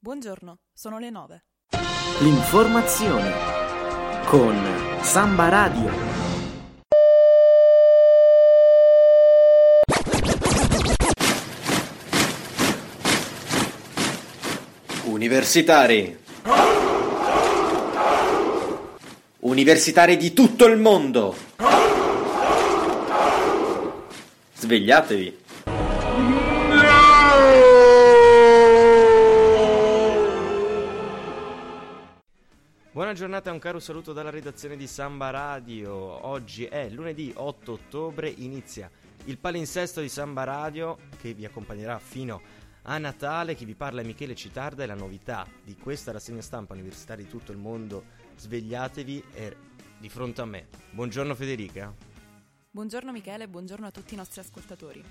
Buongiorno, sono le 9. L'informazione con Samba Radio. Universitari. Universitari di tutto il mondo. Svegliatevi. Giornata e un caro saluto dalla redazione di Samba Radio. Oggi è lunedì 8 ottobre, inizia il palinsesto di Samba Radio che vi accompagnerà fino a Natale. Chi vi parla è Michele Citarda e la novità di questa rassegna stampa universitaria di tutto il mondo, svegliatevi, è di fronte a me. Buongiorno Federica. Buongiorno Michele buongiorno a tutti i nostri ascoltatori.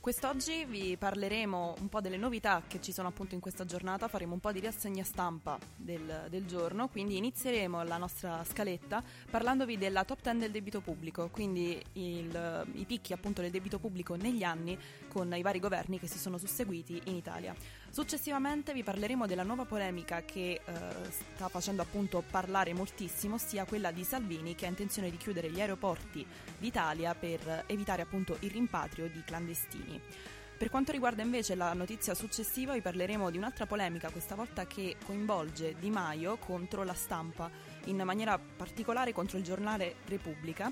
Quest'oggi vi parleremo un po' delle novità che ci sono appunto in questa giornata, faremo un po' di rassegna stampa del, del, giorno, quindi inizieremo la nostra scaletta parlandovi della top 10 del debito pubblico, quindi il, i picchi appunto del debito pubblico negli anni con i vari governi che si sono susseguiti in Italia. Successivamente vi parleremo della nuova polemica che eh, sta facendo appunto parlare moltissimo, sia quella di Salvini che ha intenzione di chiudere gli aeroporti d'Italia per evitare appunto il rimpatrio di clandestini. Per quanto riguarda invece la notizia successiva vi parleremo di un'altra polemica, questa volta che coinvolge Di Maio contro la stampa, in maniera particolare contro il giornale Repubblica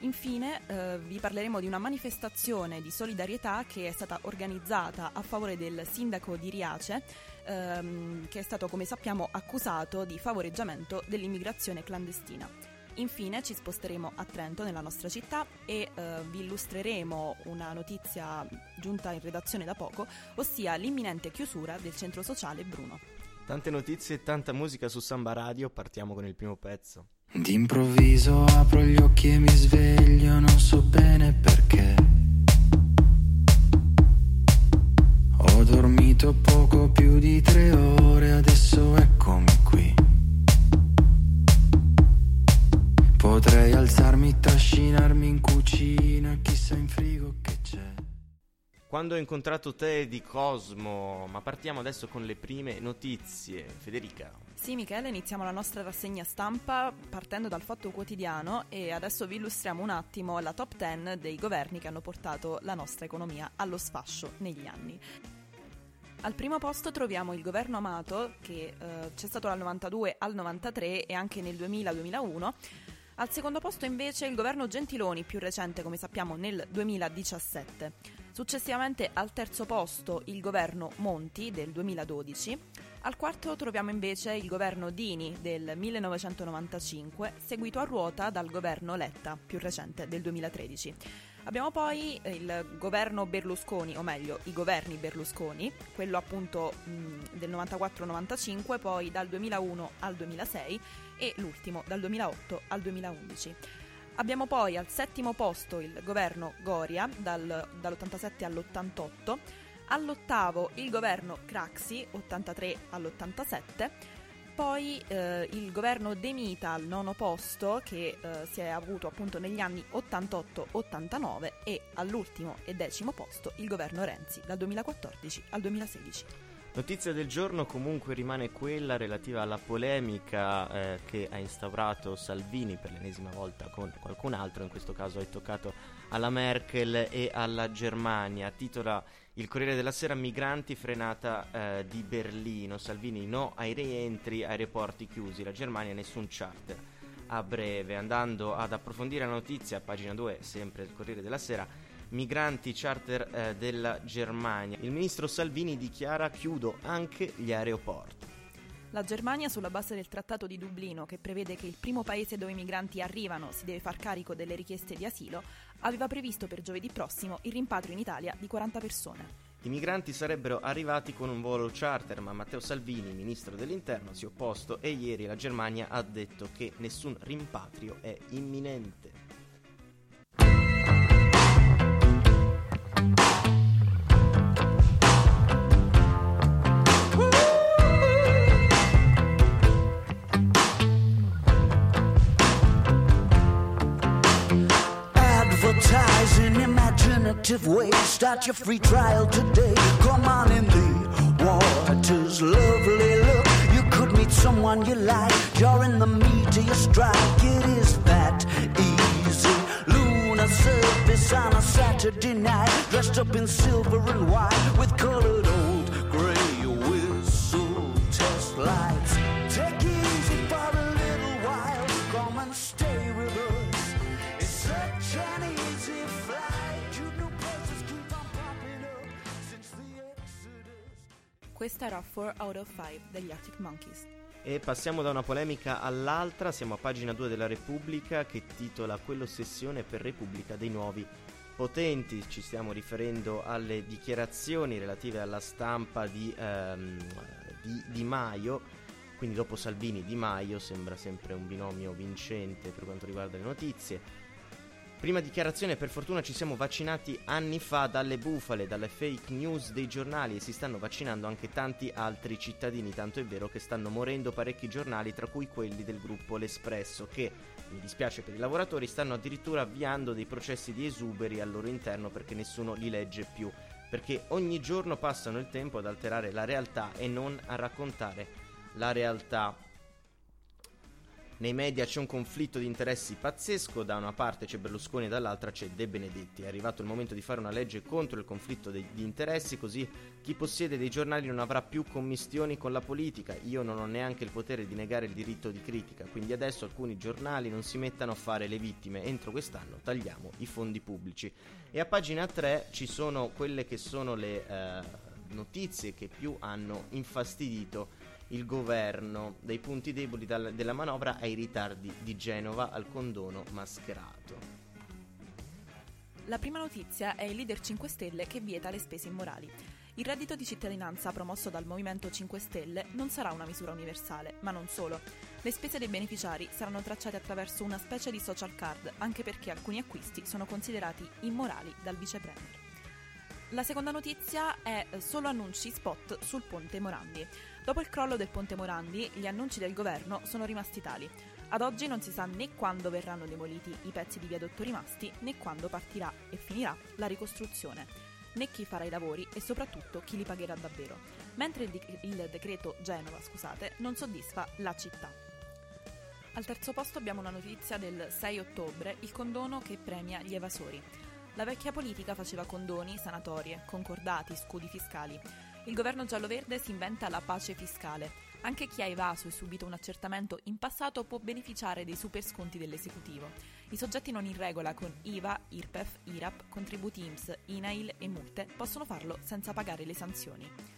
Infine eh, vi parleremo di una manifestazione di solidarietà che è stata organizzata a favore del sindaco di Riace, ehm, che è stato, come sappiamo, accusato di favoreggiamento dell'immigrazione clandestina. Infine ci sposteremo a Trento, nella nostra città, e eh, vi illustreremo una notizia giunta in redazione da poco, ossia l'imminente chiusura del centro sociale Bruno. Tante notizie e tanta musica su Samba Radio, partiamo con il primo pezzo. D'improvviso apro gli occhi e mi sveglio, non so bene perché. Ho dormito poco più di tre ore, adesso eccomi qui. Potrei alzarmi, trascinarmi in cucina, chissà in frigo che c'è. Quando ho incontrato te di Cosmo, ma partiamo adesso con le prime notizie. Federica. Sì, Michele, iniziamo la nostra rassegna stampa partendo dal Fatto Quotidiano e adesso vi illustriamo un attimo la top 10 dei governi che hanno portato la nostra economia allo sfascio negli anni. Al primo posto troviamo il governo Amato che eh, c'è stato dal 92 al 93 e anche nel 2000-2001. Al secondo posto invece il governo Gentiloni, più recente come sappiamo nel 2017. Successivamente al terzo posto il governo Monti del 2012, al quarto troviamo invece il governo Dini del 1995, seguito a ruota dal governo Letta, più recente del 2013. Abbiamo poi il governo Berlusconi, o meglio i governi Berlusconi, quello appunto mh, del 94-95, poi dal 2001 al 2006 e l'ultimo dal 2008 al 2011. Abbiamo poi al settimo posto il governo Goria dal, dall'87 all'88, all'ottavo il governo Craxi 83 all'87, poi eh, il governo De Mita al nono posto che eh, si è avuto appunto negli anni 88-89 e all'ultimo e decimo posto il governo Renzi dal 2014 al 2016. Notizia del giorno comunque rimane quella relativa alla polemica eh, che ha instaurato Salvini per l'ennesima volta con qualcun altro, in questo caso è toccato alla Merkel e alla Germania. Titola il Corriere della Sera Migranti frenata eh, di Berlino, Salvini no ai rientri, aeroporti chiusi, la Germania nessun charter a breve. Andando ad approfondire la notizia, pagina 2, sempre il Corriere della Sera, migranti charter eh, della Germania. Il ministro Salvini dichiara chiudo anche gli aeroporti. La Germania, sulla base del Trattato di Dublino, che prevede che il primo paese dove i migranti arrivano si deve far carico delle richieste di asilo, aveva previsto per giovedì prossimo il rimpatrio in Italia di 40 persone. I migranti sarebbero arrivati con un volo charter, ma Matteo Salvini, ministro dell'Interno, si è opposto e ieri la Germania ha detto che nessun rimpatrio è imminente. Imaginative ways. Start your free trial today. Come on in the war starter's lovely look. You could meet someone you like. You're in the meat of your strike. It is that easy. Lunar surface on a Saturday night. Dressed up in silver and white with colored old gray whistle test lights. Take it easy for a little while. Come and stay Questa era 4 out of 5 degli Arctic Monkeys. E passiamo da una polemica all'altra, siamo a pagina 2 della Repubblica che titola Quell'ossessione per Repubblica dei nuovi potenti. Ci stiamo riferendo alle dichiarazioni relative alla stampa di, ehm, di Di Maio. Quindi dopo Salvini Di Maio sembra sempre un binomio vincente per quanto riguarda le notizie. Prima dichiarazione, per fortuna ci siamo vaccinati anni fa dalle bufale, dalle fake news dei giornali e si stanno vaccinando anche tanti altri cittadini, tanto è vero che stanno morendo parecchi giornali, tra cui quelli del gruppo L'Espresso, che, mi dispiace per i lavoratori, stanno addirittura avviando dei processi di esuberi al loro interno perché nessuno li legge più, perché ogni giorno passano il tempo ad alterare la realtà e non a raccontare la realtà. Nei media c'è un conflitto di interessi pazzesco, da una parte c'è Berlusconi e dall'altra c'è De Benedetti. È arrivato il momento di fare una legge contro il conflitto di interessi, così chi possiede dei giornali non avrà più commistioni con la politica. Io non ho neanche il potere di negare il diritto di critica, quindi adesso alcuni giornali non si mettano a fare le vittime. Entro quest'anno tagliamo i fondi pubblici. E a pagina 3 ci sono quelle che sono le eh, notizie che più hanno infastidito il governo dai punti deboli dal- della manovra ai ritardi di Genova al condono mascherato. La prima notizia è il leader 5 Stelle che vieta le spese immorali. Il reddito di cittadinanza promosso dal Movimento 5 Stelle non sarà una misura universale, ma non solo. Le spese dei beneficiari saranno tracciate attraverso una specie di social card, anche perché alcuni acquisti sono considerati immorali dal vice premier. La seconda notizia è eh, solo annunci spot sul ponte Morandi. Dopo il crollo del ponte Morandi, gli annunci del governo sono rimasti tali. Ad oggi non si sa né quando verranno demoliti i pezzi di viadotto rimasti, né quando partirà e finirà la ricostruzione, né chi farà i lavori e soprattutto chi li pagherà davvero. Mentre il, dic- il decreto Genova, scusate, non soddisfa la città. Al terzo posto abbiamo una notizia del 6 ottobre, il condono che premia gli evasori. La vecchia politica faceva condoni, sanatorie, concordati, scudi fiscali. Il governo giallo-verde si inventa la pace fiscale. Anche chi ha evaso e subito un accertamento in passato può beneficiare dei super sconti dell'esecutivo. I soggetti non in regola con IVA, IRPEF, IRAP, contributi IMSS, INAIL e multe possono farlo senza pagare le sanzioni.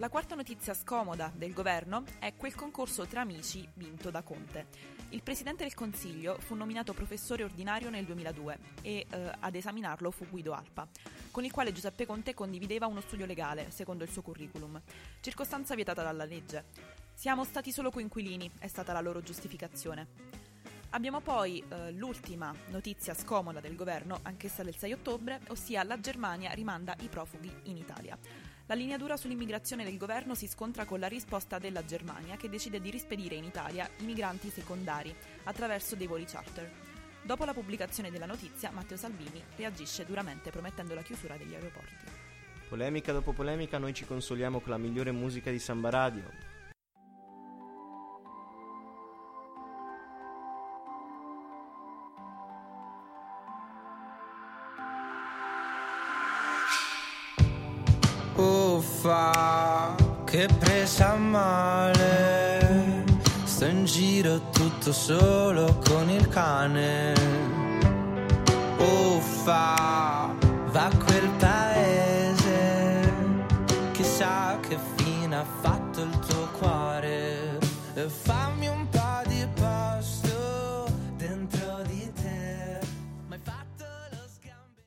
La quarta notizia scomoda del governo è quel concorso tra amici vinto da Conte. Il presidente del Consiglio fu nominato professore ordinario nel 2002 e eh, ad esaminarlo fu Guido Alpa, con il quale Giuseppe Conte condivideva uno studio legale, secondo il suo curriculum, circostanza vietata dalla legge. Siamo stati solo coinquilini, è stata la loro giustificazione. Abbiamo poi eh, l'ultima notizia scomoda del governo, anch'essa del 6 ottobre, ossia la Germania rimanda i profughi in Italia. La linea dura sull'immigrazione del governo si scontra con la risposta della Germania che decide di rispedire in Italia i migranti secondari attraverso dei voli charter. Dopo la pubblicazione della notizia, Matteo Salvini reagisce duramente promettendo la chiusura degli aeroporti. Polemica dopo polemica, noi ci consoliamo con la migliore musica di Samba Radio. Uffa, che presa male. Sto in giro tutto solo con il cane. Uffa, va a quel paese. Chissà che fine ha fatto il tuo cuore. E fammi un po' di posto dentro di te. Ma hai fatto lo scambio.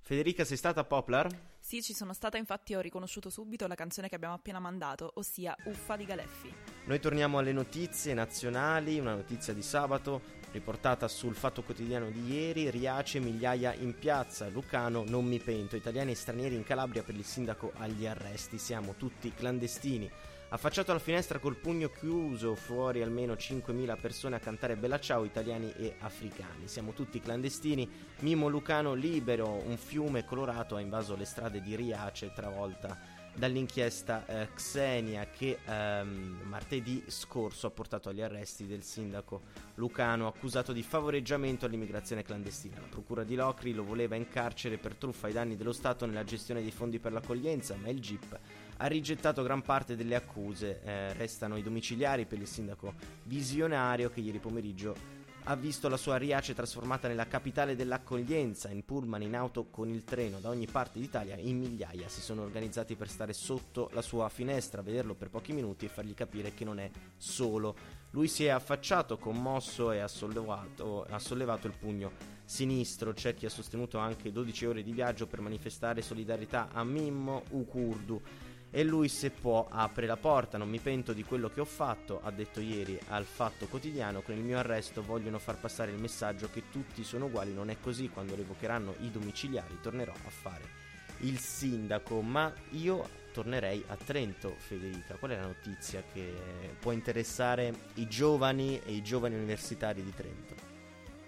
Federica, sei stata a Poplar? Sì, ci sono stata, infatti ho riconosciuto subito la canzone che abbiamo appena mandato, ossia Uffa di Galeffi. Noi torniamo alle notizie nazionali, una notizia di sabato riportata sul Fatto Quotidiano di ieri, Riace migliaia in piazza, Lucano non mi pento, italiani e stranieri in Calabria per il sindaco agli arresti, siamo tutti clandestini. Affacciato alla finestra col pugno chiuso, fuori almeno 5.000 persone a cantare Bella Ciao, italiani e africani. Siamo tutti clandestini. Mimo Lucano libero, un fiume colorato ha invaso le strade di Riace, travolta dall'inchiesta eh, Xenia che ehm, martedì scorso ha portato agli arresti del sindaco Lucano accusato di favoreggiamento all'immigrazione clandestina. La procura di Locri lo voleva in carcere per truffa ai danni dello Stato nella gestione dei fondi per l'accoglienza, ma il GIP ha rigettato gran parte delle accuse. Eh, restano i domiciliari per il sindaco visionario che ieri pomeriggio ha visto la sua Riace trasformata nella capitale dell'accoglienza, in pullman, in auto, con il treno, da ogni parte d'Italia in migliaia si sono organizzati per stare sotto la sua finestra, vederlo per pochi minuti e fargli capire che non è solo. Lui si è affacciato, commosso e ha sollevato, ha sollevato il pugno sinistro. C'è chi ha sostenuto anche 12 ore di viaggio per manifestare solidarietà a Mimmo Ukurdu e lui se può apre la porta, non mi pento di quello che ho fatto, ha detto ieri al Fatto Quotidiano, con il mio arresto vogliono far passare il messaggio che tutti sono uguali, non è così, quando revocheranno i domiciliari tornerò a fare il sindaco, ma io tornerei a Trento, Federica, qual è la notizia che può interessare i giovani e i giovani universitari di Trento?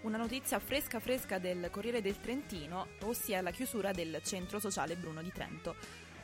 Una notizia fresca fresca del Corriere del Trentino, ossia la chiusura del centro sociale Bruno di Trento.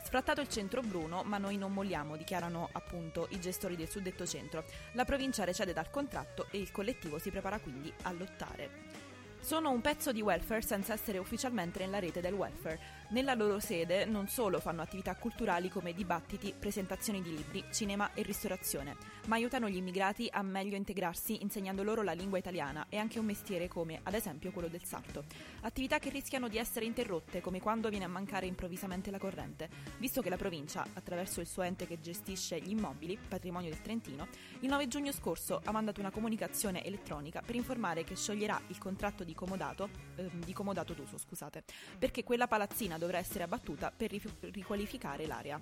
Sfrattato il centro Bruno, ma noi non molliamo, dichiarano appunto i gestori del suddetto centro. La provincia recede dal contratto e il collettivo si prepara quindi a lottare. Sono un pezzo di welfare senza essere ufficialmente nella rete del welfare. Nella loro sede non solo fanno attività culturali come dibattiti, presentazioni di libri, cinema e ristorazione, ma aiutano gli immigrati a meglio integrarsi insegnando loro la lingua italiana e anche un mestiere come, ad esempio, quello del sarto. Attività che rischiano di essere interrotte come quando viene a mancare improvvisamente la corrente, visto che la provincia, attraverso il suo ente che gestisce gli immobili, patrimonio del Trentino, il 9 giugno scorso ha mandato una comunicazione elettronica per informare che scioglierà il contratto di comodato, eh, di comodato d'uso, scusate, perché quella palazzina dovrà essere abbattuta per riqualificare l'area.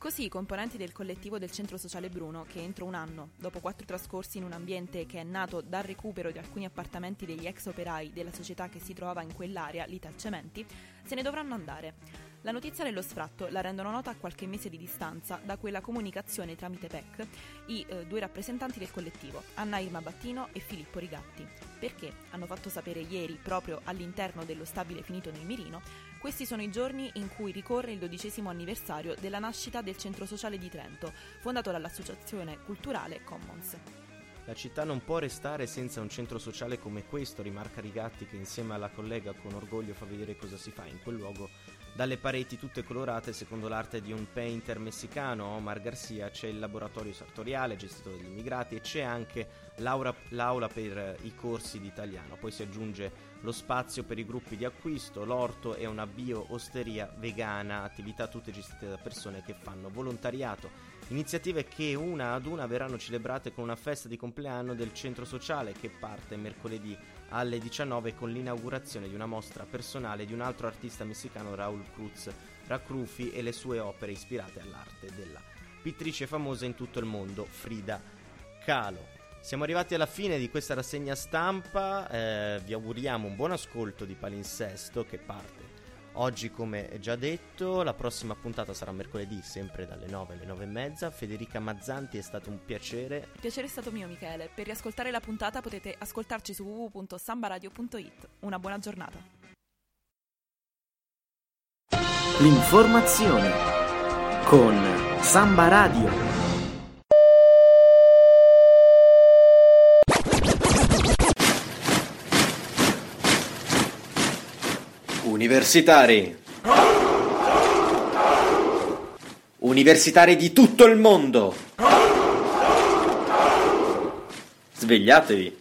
Così i componenti del collettivo del Centro Sociale Bruno, che entro un anno, dopo quattro trascorsi in un ambiente che è nato dal recupero di alcuni appartamenti degli ex operai della società che si trova in quell'area, l'Italcementi, se ne dovranno andare. La notizia dello sfratto la rendono nota a qualche mese di distanza da quella comunicazione tramite PEC i eh, due rappresentanti del collettivo, Anna Irma Battino e Filippo Rigatti. Perché, hanno fatto sapere ieri, proprio all'interno dello stabile finito nel Mirino, questi sono i giorni in cui ricorre il dodicesimo anniversario della nascita del Centro Sociale di Trento, fondato dall'associazione culturale Commons. La città non può restare senza un centro sociale come questo, rimarca Rigatti che insieme alla collega con orgoglio fa vedere cosa si fa in quel luogo dalle pareti tutte colorate secondo l'arte di un painter messicano, Omar Garcia, c'è il laboratorio sartoriale gestito dagli immigrati e c'è anche l'aula, l'aula per i corsi di italiano. Poi si aggiunge lo spazio per i gruppi di acquisto, l'orto e una bio-osteria vegana, attività tutte gestite da persone che fanno volontariato. Iniziative che una ad una verranno celebrate con una festa di compleanno del centro sociale che parte mercoledì alle 19 con l'inaugurazione di una mostra personale di un altro artista messicano Raul Cruz Racrufi e le sue opere ispirate all'arte della pittrice famosa in tutto il mondo Frida Kahlo. Siamo arrivati alla fine di questa rassegna stampa, eh, vi auguriamo un buon ascolto di Palinsesto che parte oggi come già detto, la prossima puntata sarà mercoledì sempre dalle 9 alle 9 e mezza. Federica Mazzanti è stato un piacere. Il piacere è stato mio Michele, per riascoltare la puntata potete ascoltarci su www.sambaradio.it. Una buona giornata. L'informazione con Samba Radio. Universitari. Universitari di tutto il mondo. Svegliatevi.